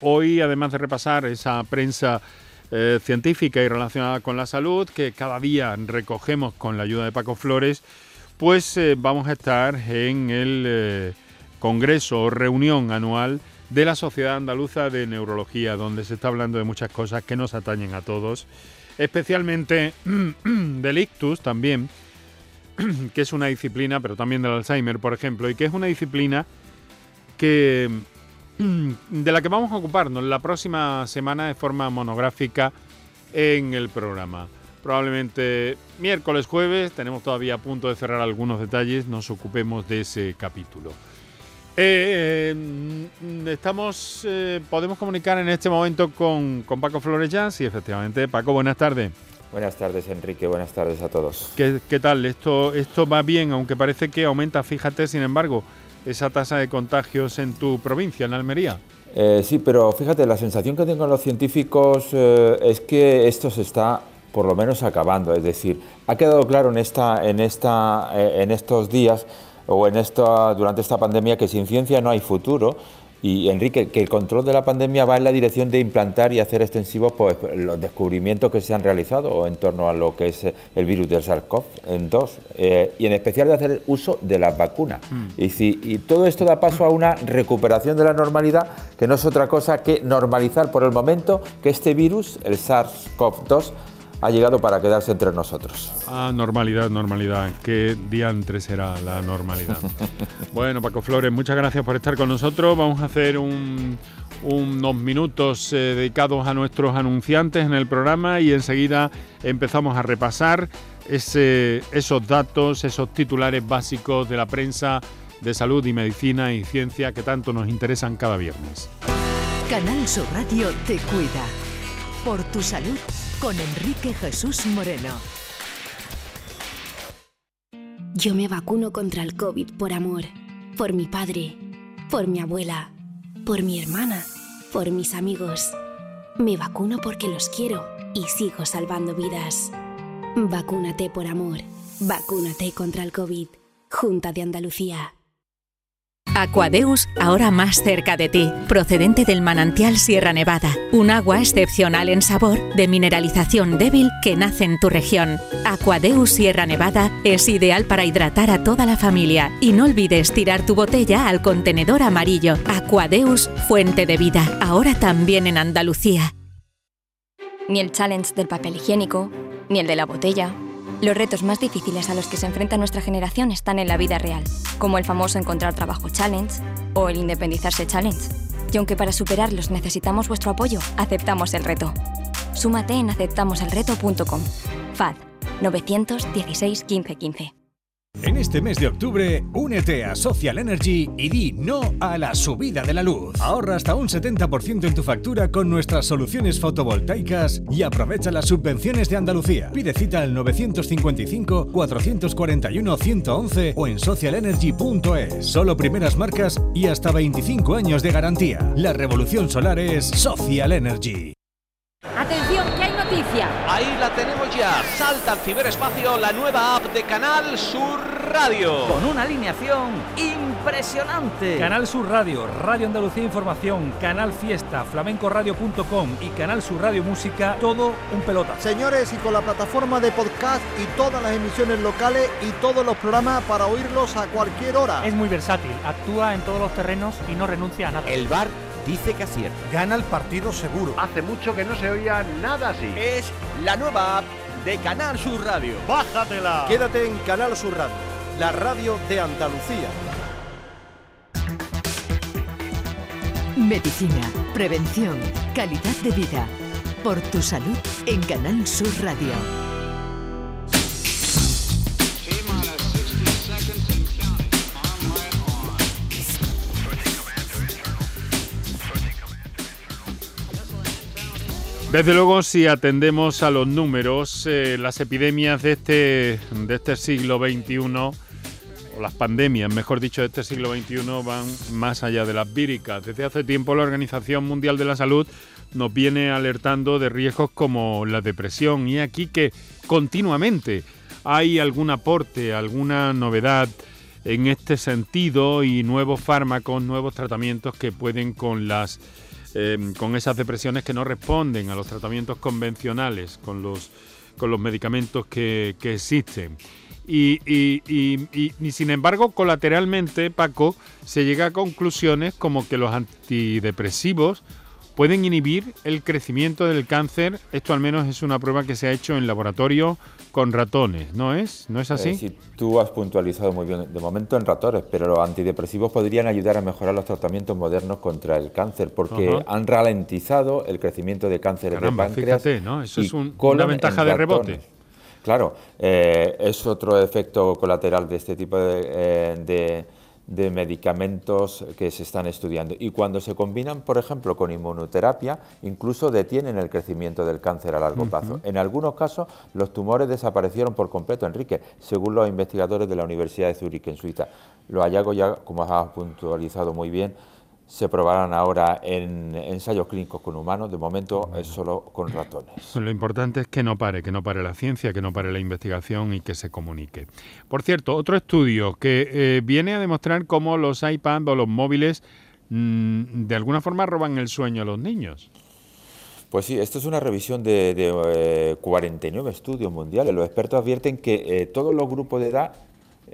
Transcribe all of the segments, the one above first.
Hoy, además de repasar esa prensa eh, científica y relacionada con la salud, que cada día recogemos con la ayuda de Paco Flores, pues eh, vamos a estar en el eh, Congreso o reunión anual de la Sociedad Andaluza de Neurología, donde se está hablando de muchas cosas que nos atañen a todos, especialmente del ictus también, que es una disciplina, pero también del Alzheimer, por ejemplo, y que es una disciplina que de la que vamos a ocuparnos la próxima semana de forma monográfica en el programa. Probablemente miércoles, jueves, tenemos todavía a punto de cerrar algunos detalles, nos ocupemos de ese capítulo. Eh, mm, estamos, eh, podemos comunicar en este momento con, Paco Flores ya, sí, efectivamente. Paco, buenas tardes. Buenas tardes, Enrique. Buenas tardes a todos. ¿Qué, qué tal? Esto, esto va bien, aunque parece que aumenta, fíjate, sin embargo, esa tasa de contagios en tu provincia, en Almería. Eh, sí, pero fíjate, la sensación que tengo los científicos eh, es que esto se está por lo menos acabando. Es decir, ha quedado claro en, esta, en, esta, eh, en estos días o en esta, durante esta pandemia que sin ciencia no hay futuro y Enrique, que el control de la pandemia va en la dirección de implantar y hacer extensivos pues, los descubrimientos que se han realizado en torno a lo que es el virus del SARS-CoV-2 eh, y en especial de hacer uso de las vacunas. Mm. Y, si, y todo esto da paso a una recuperación de la normalidad que no es otra cosa que normalizar por el momento que este virus, el SARS-CoV-2, ha llegado para quedarse entre nosotros. Ah, normalidad, normalidad. ¿Qué diantre será la normalidad? bueno, Paco Flores, muchas gracias por estar con nosotros. Vamos a hacer unos minutos eh, dedicados a nuestros anunciantes en el programa y enseguida empezamos a repasar esos datos, esos titulares básicos de la prensa de salud y medicina y ciencia que tanto nos interesan cada viernes. Canal Sur Radio te cuida. Por tu salud con Enrique Jesús Moreno. Yo me vacuno contra el COVID por amor, por mi padre, por mi abuela, por mi hermana, por mis amigos. Me vacuno porque los quiero y sigo salvando vidas. Vacúnate por amor. Vacúnate contra el COVID. Junta de Andalucía. Aquadeus, ahora más cerca de ti, procedente del manantial Sierra Nevada, un agua excepcional en sabor, de mineralización débil que nace en tu región. Aquadeus Sierra Nevada es ideal para hidratar a toda la familia y no olvides tirar tu botella al contenedor amarillo. Aquadeus, fuente de vida, ahora también en Andalucía. Ni el challenge del papel higiénico, ni el de la botella los retos más difíciles a los que se enfrenta nuestra generación están en la vida real, como el famoso Encontrar Trabajo Challenge o el Independizarse Challenge. Y aunque para superarlos necesitamos vuestro apoyo, aceptamos el reto. Súmate en aceptamoselreto.com. FAD 916 1515. En este mes de octubre, únete a Social Energy y di no a la subida de la luz. Ahorra hasta un 70% en tu factura con nuestras soluciones fotovoltaicas y aprovecha las subvenciones de Andalucía. Pide cita al 955-441-111 o en socialenergy.es. Solo primeras marcas y hasta 25 años de garantía. La revolución solar es Social Energy. Atención, Ahí la tenemos ya. Salta al ciberespacio la nueva app de Canal Sur Radio. Con una alineación impresionante. Canal Sur Radio, Radio Andalucía Información, Canal Fiesta, flamencoradio.com y Canal Sur Radio Música, todo un pelota. Señores, y con la plataforma de podcast y todas las emisiones locales y todos los programas para oírlos a cualquier hora. Es muy versátil, actúa en todos los terrenos y no renuncia a nada. El bar dice que acierta. Gana el partido seguro. Hace mucho que no se oía nada así. Es la nueva app de Canal Sur Radio. ¡Bájatela! Quédate en Canal Sur Radio, la radio de Andalucía. Medicina, prevención, calidad de vida. Por tu salud en Canal Sur Radio. Desde luego, si atendemos a los números, eh, las epidemias de este, de este siglo XXI, o las pandemias, mejor dicho, de este siglo XXI, van más allá de las víricas. Desde hace tiempo la Organización Mundial de la Salud nos viene alertando de riesgos como la depresión y aquí que continuamente hay algún aporte, alguna novedad en este sentido y nuevos fármacos, nuevos tratamientos que pueden con las em, con esas depresiones que no responden a los tratamientos convencionales, con los, con los medicamentos que, existen. Y, y, sin embargo, colateralmente, Paco, se llega a conclusiones como que los antidepresivos pueden inhibir el crecimiento del cáncer. Esto al menos es una prueba que se ha hecho en laboratorio con ratones, ¿no es? ¿No es así? Eh, sí, tú has puntualizado muy bien, de momento en ratones, pero los antidepresivos podrían ayudar a mejorar los tratamientos modernos contra el cáncer, porque han ralentizado el crecimiento de cáncer de páncreas. Fíjate, ¿no? Eso es una ventaja de rebote. Claro, eh, es otro efecto colateral de este tipo de eh, de medicamentos que se están estudiando. Y cuando se combinan, por ejemplo, con inmunoterapia, incluso detienen el crecimiento del cáncer a largo plazo. En algunos casos, los tumores desaparecieron por completo, Enrique, según los investigadores de la Universidad de Zúrich, en Suiza. Los hallazgos ya, como has puntualizado muy bien, se probarán ahora en ensayos clínicos con humanos, de momento es solo con ratones. Lo importante es que no pare, que no pare la ciencia, que no pare la investigación y que se comunique. Por cierto, otro estudio que eh, viene a demostrar cómo los iPad o los móviles mm, de alguna forma roban el sueño a los niños. Pues sí, esto es una revisión de, 49 eh, estudios mundiales. Los expertos advierten que eh, todos los grupos de edad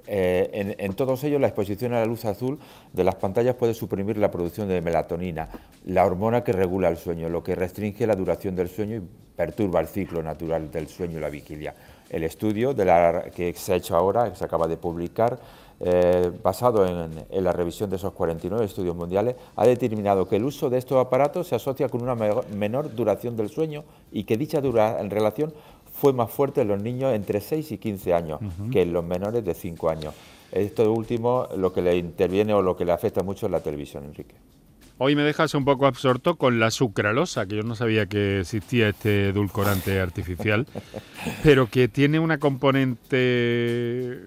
eh, en, todos ellos, la exposición a la luz azul de las pantallas puede suprimir la producción de melatonina, la hormona que regula el sueño, lo que restringe la duración del sueño y perturba el ciclo natural del sueño y la vigilia. El estudio que se ha hecho ahora, que se acaba de publicar, eh, basado en, en, la revisión de esos 49 estudios mundiales, ha determinado que el uso de estos aparatos se asocia con una menor duración del sueño y que dicha dura en relación fue más fuerte en los niños entre 6 y 15 años que en los menores de 5 años. Esto último lo que le interviene o lo que le afecta mucho es la televisión, Enrique. Hoy me dejas un poco absorto con la sucralosa, que yo no sabía que existía este edulcorante artificial, pero que tiene una componente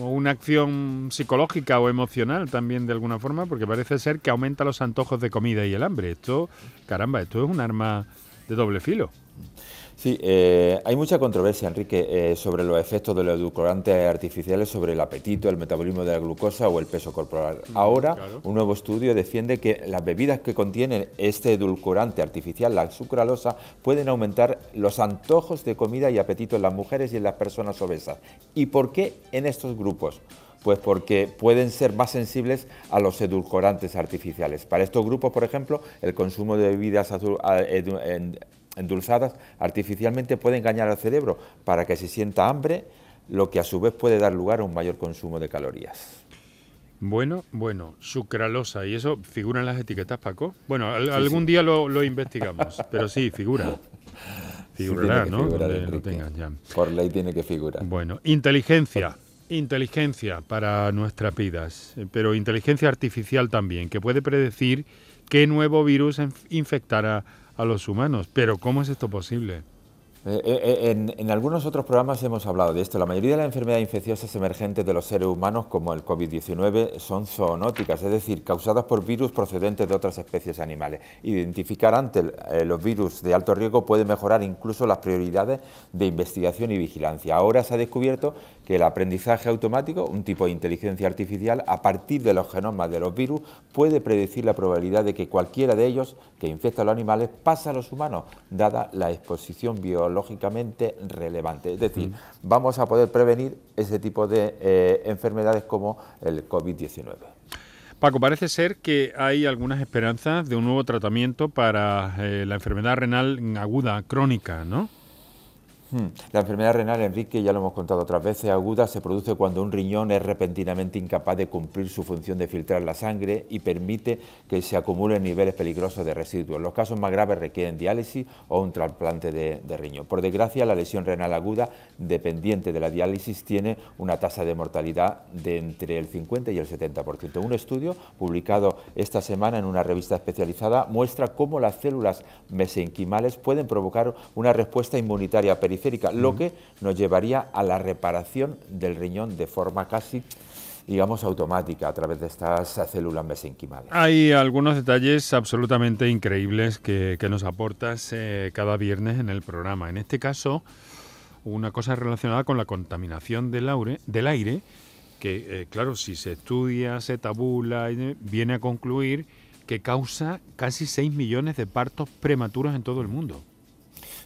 o una acción psicológica o emocional también de alguna forma, porque parece ser que aumenta los antojos de comida y el hambre. Esto, caramba, esto es un arma de doble filo. Sí, eh, hay mucha controversia, Enrique, eh, sobre los efectos de los edulcorantes artificiales sobre el apetito, el metabolismo de la glucosa o el peso corporal. Mm, Ahora, un nuevo estudio defiende que las bebidas que contienen este edulcorante artificial, la sucralosa, pueden aumentar los antojos de comida y apetito en las mujeres y en las personas obesas. ¿Y por qué en estos grupos? Pues porque pueden ser más sensibles a los edulcorantes artificiales. Para estos grupos, por ejemplo, el consumo de bebidas endulzadas artificialmente puede engañar al cerebro para que se sienta hambre, lo que a su vez puede dar lugar a un mayor consumo de calorías. Bueno, bueno, sucralosa, ¿y eso figura en las etiquetas, Paco? Bueno, algún día lo, investigamos, pero sí, figura. Figurará, ¿no? Por ley tiene que figurar. Bueno, inteligencia. Inteligencia para nuestras vidas, pero inteligencia artificial también, que puede predecir qué nuevo virus infectará a los humanos. Pero ¿cómo es esto posible? Eh, eh, eh, en, algunos otros programas hemos hablado de esto. La mayoría de las enfermedades infecciosas emergentes de los seres humanos, como el COVID-19, son zoonóticas, es decir, causadas por virus procedentes de otras especies animales. Identificar antes los virus de alto riesgo puede mejorar incluso las prioridades de investigación y vigilancia. Ahora se ha descubierto que el aprendizaje automático, un tipo de inteligencia artificial, a partir de los genomas de los virus, puede predecir la probabilidad de que cualquiera de ellos que infecta a los animales pase a los humanos, dada la exposición biológica lógicamente relevante. Es decir, mm. vamos a poder prevenir ese tipo de eh, enfermedades como el COVID-19. Paco, parece ser que hay algunas esperanzas de un nuevo tratamiento para eh, la enfermedad renal aguda crónica, ¿no? Hmm. La enfermedad renal, Enrique, ya lo hemos contado otras veces, aguda se produce cuando un riñón es repentinamente incapaz de cumplir su función de filtrar la sangre y permite que se acumulen niveles peligrosos de residuos. Los casos más graves requieren diálisis o un trasplante de, riñón. Por desgracia, la lesión renal aguda, dependiente de la diálisis, tiene una tasa de mortalidad de entre el 50 y el 70%. Un estudio publicado esta semana en una revista especializada muestra cómo las células mesenquimales pueden provocar una respuesta inmunitaria periférica lo que nos llevaría a la reparación del riñón de forma casi digamos, automática a través de estas células mesenquimales. Hay algunos detalles absolutamente increíbles que, nos aportas eh, cada viernes en el programa. En este caso, una cosa relacionada con la contaminación del, del aire, que, eh, claro, si se estudia, se tabula, viene a concluir que causa casi 6 millones de partos prematuros en todo el mundo.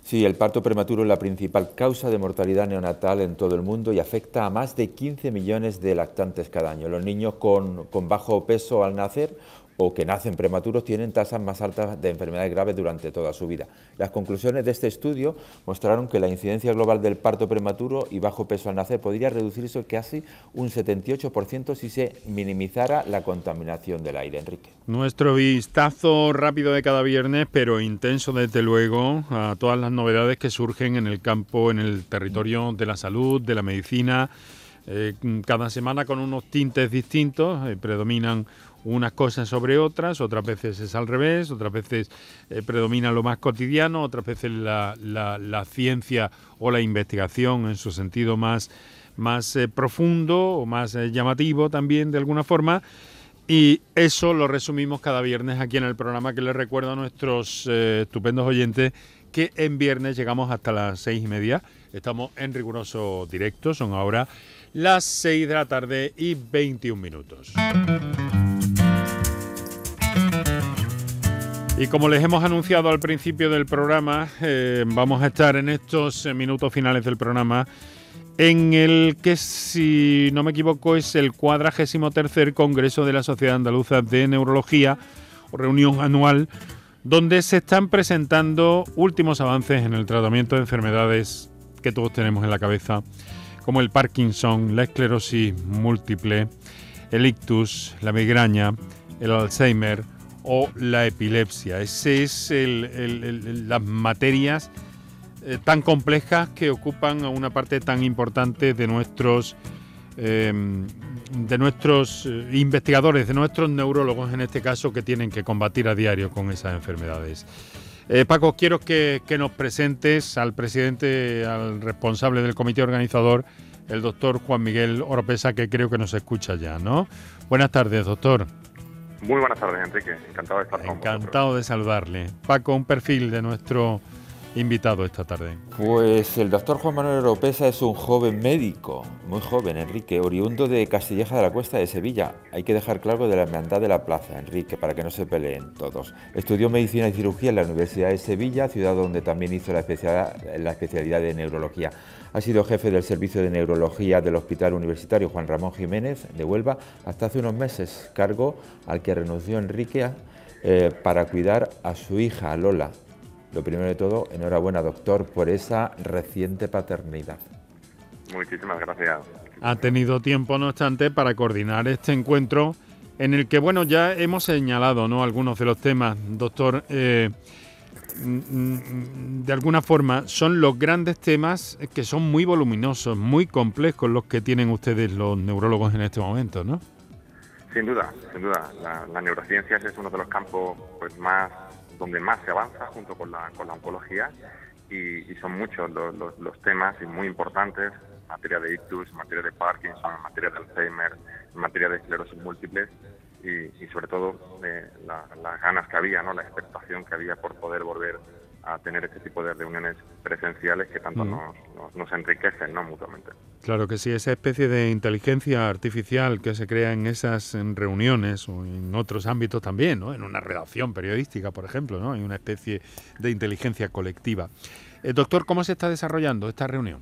Sí, el parto prematuro es la principal causa de mortalidad neonatal en todo el mundo y afecta a más de 15 millones de lactantes cada año. Los niños con, con bajo peso al nacer o que nacen prematuros tienen tasas más altas de enfermedades graves durante toda su vida. Las conclusiones de este estudio mostraron que la incidencia global del parto prematuro y bajo peso al nacer podría reducirse casi un 78% si se minimizara la contaminación del aire. Enrique. Nuestro vistazo rápido de cada viernes, pero intenso desde luego, a todas las novedades que surgen en el campo, en el territorio de la salud, de la medicina. Eh, cada semana con unos tintes distintos, eh, predominan unas cosas sobre otras, otras veces es al revés, otras veces eh, predomina lo más cotidiano, otras veces la, la, ciencia o la investigación en su sentido más, más eh, profundo o más eh, llamativo también de alguna forma. Y eso lo resumimos cada viernes aquí en el programa que les recuerdo a nuestros estupendos oyentes que en viernes llegamos hasta las seis y media. Estamos en riguroso directo, son ahora las seis de la tarde y 21 minutos. Y como les hemos anunciado al principio del programa, eh, vamos a estar en estos eh, minutos finales del programa en el que, si no me equivoco, es el cuadragésimo tercer Congreso de la Sociedad Andaluza de Neurología, o reunión anual, donde se están presentando últimos avances en el tratamiento de enfermedades que todos tenemos en la cabeza, como el Parkinson, la esclerosis múltiple, el ictus, la migraña, el Alzheimer, o la epilepsia. Ese es las materias eh, tan complejas que ocupan una parte tan importante de nuestros em, de nuestros eh, investigadores, de nuestros neurólogos en este caso, que tienen que combatir a diario con esas enfermedades. Eh, Paco, quiero que, que, nos presentes al presidente, al responsable del comité organizador, el doctor Juan Miguel Oropesa, que creo que nos escucha ya, ¿no? Buenas tardes, doctor. Muy buenas tardes, Enrique. Encantado de estar con Encantado de saludarle. Paco, un perfil de nuestro invitado esta tarde. Pues el doctor Juan Manuel Oropesa es un joven médico, muy joven, Enrique, oriundo de Castilleja de la Cuesta de Sevilla. Hay que dejar claro de la hermandad de la plaza, Enrique, para que no se peleen todos. Estudió medicina y cirugía en la Universidad de Sevilla, ciudad donde también hizo la especialidad, de neurología. Ha sido jefe del Servicio de Neurología del Hospital Universitario Juan Ramón Jiménez de Huelva hasta hace unos meses, cargo al que renunció Enrique eh, para cuidar a su hija Lola. Lo primero de todo, enhorabuena doctor por esa reciente paternidad. Muchísimas gracias. Ha tenido tiempo, no obstante, para coordinar este encuentro en el que, bueno, ya hemos señalado ¿no? algunos de los temas, doctor. Eh, Mm, de alguna forma son los grandes temas que son muy voluminosos, muy complejos los que tienen ustedes los neurólogos en este momento, ¿no? Sin duda, sin duda. La, neurociencia es uno de los campos pues más donde más se avanza junto con la, con la oncología y, son muchos los, temas y muy importantes en materia de ictus, en materia de Parkinson, en materia de Alzheimer, en materia de esclerosis múltiples y, sobre todo eh, las ganas que había, ¿no? la expectación que había por poder volver a tener este tipo de reuniones presenciales que tanto nos, nos, enriquecen ¿no? mutuamente. Claro que sí, esa especie de inteligencia artificial que se crea en esas reuniones o en otros ámbitos también, ¿no? en una redacción periodística, por ejemplo, ¿no? hay una especie de inteligencia colectiva. Eh, doctor, ¿cómo se está desarrollando esta reunión?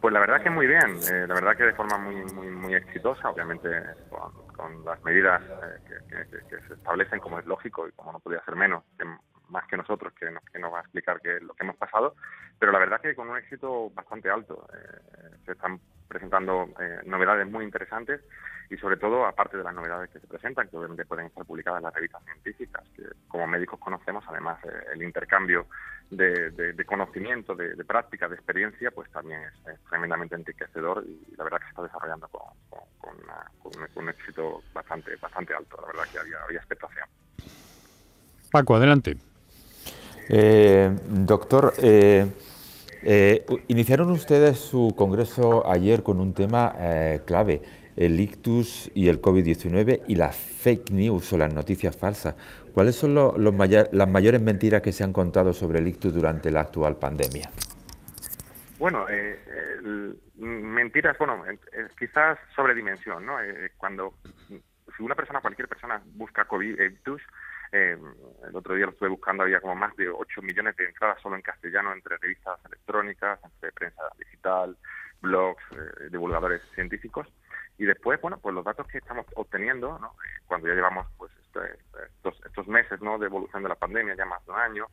Pues la verdad que muy bien, eh, la verdad que de forma muy muy, muy exitosa, obviamente con, las medidas eh, que, se establecen, como es lógico y como no podía ser menos, que más que nosotros, que nos, que nos va a explicar que, lo que hemos pasado, pero la verdad que con un éxito bastante alto. Eh, se están presentando novedades muy interesantes y sobre todo, aparte de las novedades que se presentan, que obviamente pueden estar publicadas en las revistas científicas, que como médicos conocemos, además el intercambio de, conocimiento, de, práctica, de experiencia, pues también es, tremendamente enriquecedor y la verdad que se está desarrollando con, un, éxito bastante bastante alto. La verdad que había, había expectación. Paco, adelante. Eh, doctor, eh, eh, iniciaron ustedes su congreso ayer con un tema clave, el ictus y el COVID-19 y las fake news o las noticias falsas. ¿Cuáles son las mayores mentiras que se han contado sobre el ictus durante la actual pandemia? Bueno, eh, mentiras, bueno, eh, sobre dimensión, ¿no? Eh, cuando si una persona, cualquier persona busca COVID, ictus, Eh, el otro día lo estuve buscando, había como más de 8 millones de entradas solo en castellano entre revistas electrónicas, entre prensa digital, blogs, eh, divulgadores científicos. Y después, bueno, pues los datos que estamos obteniendo, ¿no? Eh, cuando ya llevamos pues este, estos, estos meses ¿no? de evolución de la pandemia, ya más de un año,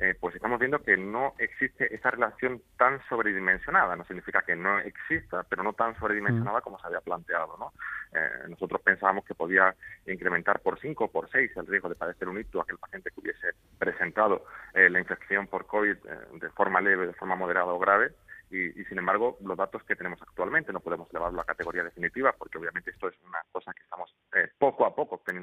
eh, pues estamos viendo que no existe esa relación tan sobredimensionada. No significa que no exista, pero no tan sobredimensionada como se había planteado. ¿no? Eh, nosotros pensábamos que podía incrementar por 5 o por 6 el riesgo de padecer un ictus aquel paciente que hubiese presentado eh, la infección por COVID de forma leve, de forma moderada o grave y, sin embargo los datos que tenemos actualmente no podemos elevarlo a categoría definitiva porque obviamente esto es una cosa que estamos eh, poco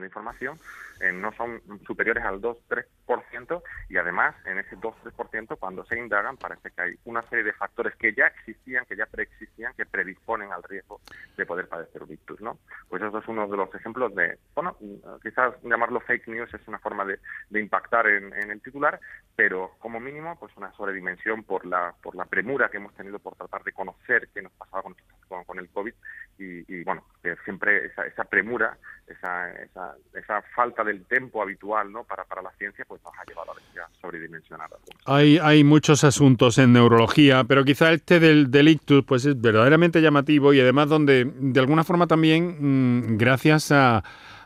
obteniendo información, eh, no son superiores al 2-3% y además en ese 2-3% cuando se indagan parece que hay una serie de factores que ya existían, que ya preexistían, que predisponen al riesgo de poder padecer un ictus, ¿no? Pues eso es uno de los ejemplos de, bueno, quizás llamarlo fake news es una forma de, impactar en, el titular, pero como mínimo pues una sobredimensión por la, por la premura que hemos tenido por tratar de conocer qué nos pasaba con, el COVID y, bueno, que siempre esa, esa premura, esa, esa, esa, falta del tiempo habitual ¿no? para, para la ciencia, pues nos ha llevado a la sobredimensionada. Hay, hay muchos asuntos en neurología, pero quizá este del, del ictus pues es verdaderamente llamativo y además donde de alguna forma también, mm, gracias a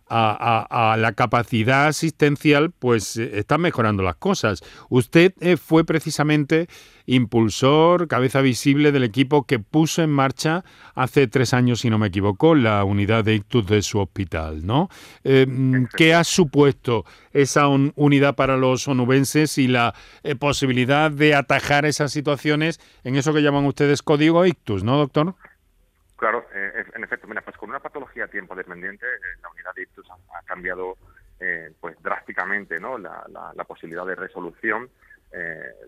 a, la capacidad asistencial, pues eh, están mejorando las cosas. Usted eh, fue precisamente impulsor, cabeza visible del equipo que puso en marcha hace tres años, si no me equivoco, la unidad de ictus de su hospital, ¿no? Eh, mm, ¿Qué ha supuesto esa unidad para los onubenses y la posibilidad de atajar esas situaciones en eso que llaman ustedes código ictus, ¿no, doctor? Claro, eh, en efecto, mira, pues con una patología tiempo dependiente, eh, la unidad de ictus ha, cambiado eh, pues drásticamente ¿no? la, la, posibilidad de resolución,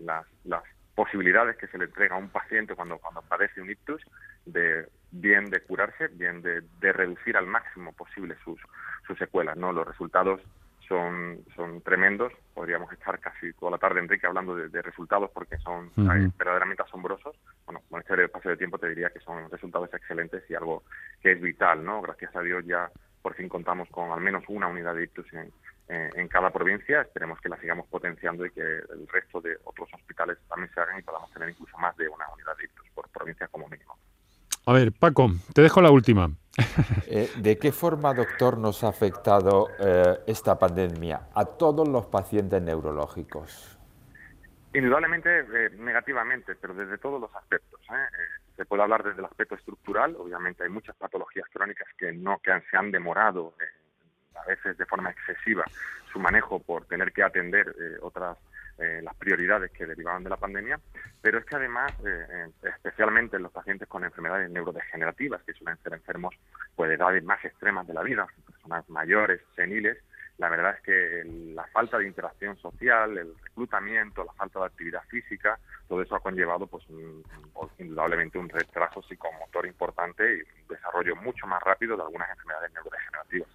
las, las posibilidades que se le entrega a un paciente cuando, cuando padece un ictus, de bien de curarse, bien de, de reducir al máximo posible sus, sus secuelas. ¿no? Los resultados son, son tremendos. Podríamos estar casi toda la tarde, Enrique, hablando de, resultados porque son verdaderamente asombrosos. Bueno, con este paso de tiempo te diría que son resultados excelentes y algo que es vital, ¿no? Gracias a Dios ya por fin contamos con al menos una unidad de ictus en, en cada provincia. Esperemos que la sigamos potenciando y que el resto de otros hospitales también se hagan y podamos tener incluso más de una unidad de ictus por provincia como mínimo. A ver, Paco, te dejo la última. Eh, ¿De qué forma, doctor, nos ha afectado eh, esta pandemia a todos los pacientes neurológicos? Indudablemente eh, negativamente, pero desde todos los aspectos. se puede hablar desde el aspecto estructural, obviamente hay muchas patologías crónicas que no que se han demorado a veces de forma excesiva su manejo por tener que atender otras eh, las prioridades que derivaban de la pandemia, pero es que además, eh, especialmente en los pacientes con enfermedades neurodegenerativas, que suelen ser enfermos pues, de edades más extremas de la vida, personas mayores, seniles, la verdad es que la falta de interacción social, el reclutamiento, la falta de actividad física, todo eso ha conllevado pues indudablemente un retraso psicomotor importante y un desarrollo mucho más rápido de algunas enfermedades neurodegenerativas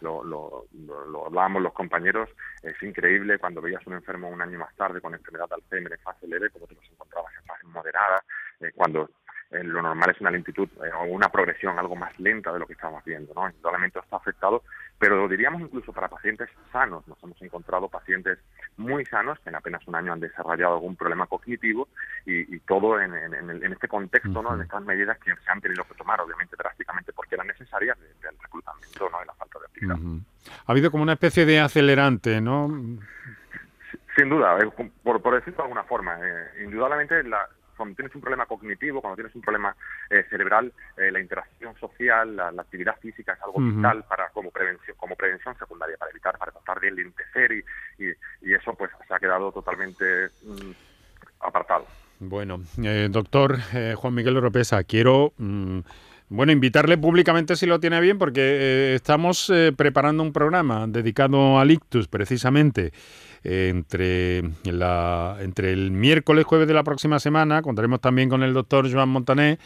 lo, lo, lo, hablábamos los compañeros, es increíble cuando veías un enfermo un año más tarde con enfermedad de Alzheimer en fase leve, como te los encontrabas en fase moderada, eh, cuando eh, lo normal es una lentitud eh, o una progresión algo más lenta de lo que estamos viendo, ¿no? Indudablemente está afectado, pero lo diríamos incluso para pacientes sanos. Nos hemos encontrado pacientes muy sanos que en apenas un año han desarrollado algún problema cognitivo y, todo en, este contexto, ¿no? En estas medidas que se han tenido que tomar, obviamente drásticamente, porque eran necesarias del reclutamiento, ¿no? Y la falta Ha habido como una especie de acelerante, ¿no? Sin duda, por, por decirlo de alguna forma. Eh, indudablemente la, cuando tienes un problema cognitivo, cuando tienes un problema eh, cerebral, eh, la interacción social, la, actividad física es algo vital para como prevención, como prevención secundaria, para evitar, para tratar de lentecer y, y, eso pues se ha quedado totalmente mm, apartado. Bueno, eh, doctor Juan Miguel Oropesa, quiero mm, bueno, invitarle públicamente si lo tiene bien, porque estamos preparando un programa dedicado al ictus, precisamente entre, la, entre el miércoles, jueves de la próxima semana. Contaremos también con el doctor Joan Montané.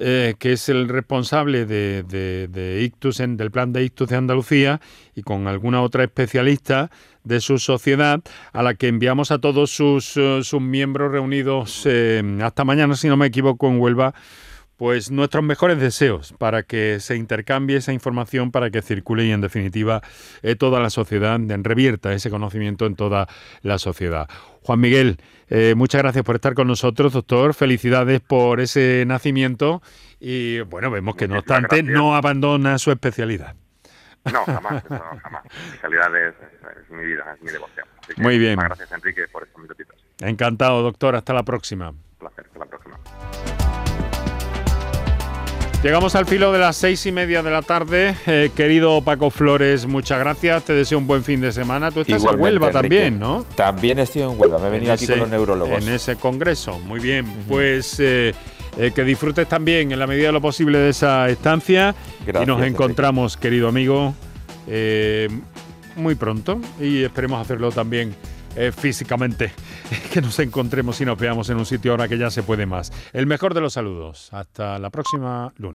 Eh, que es el responsable de, de, Ictus en, del plan de Ictus de Andalucía y con alguna otra especialista de su sociedad a la que enviamos a todos sus, eh, sus miembros reunidos eh, hasta mañana, si no me equivoco, en Huelva pues nuestros mejores deseos para que se intercambie esa información, para que circule y en definitiva eh, toda la sociedad revierta ese conocimiento en toda la sociedad. Juan Miguel, eh, muchas gracias por estar con nosotros, doctor. Felicidades por ese nacimiento y bueno, vemos que no obstante no abandona su especialidad. No, jamás, jamás. Mi especialidad es, mi vida, es mi devoción. Muy bien. Muchas gracias, Enrique, por estos minutitos. Encantado, doctor. Hasta la próxima. Llegamos al filo de las seis y media de la tarde. Eh, querido Paco Flores, muchas gracias. Te deseo un buen fin de semana. Tú estás en Huelva también, ¿no? También estoy en Huelva. Me he venido aquí con los neurólogos. En ese congreso. Muy bien. Pues eh, eh, que disfrutes también en la medida de lo posible de esa estancia. y nos encontramos, querido amigo, muy pronto. Y esperemos hacerlo también físicamente. Que nos encontremos y nos veamos en un sitio ahora que ya se puede más. El mejor de los saludos. Hasta la próxima luna.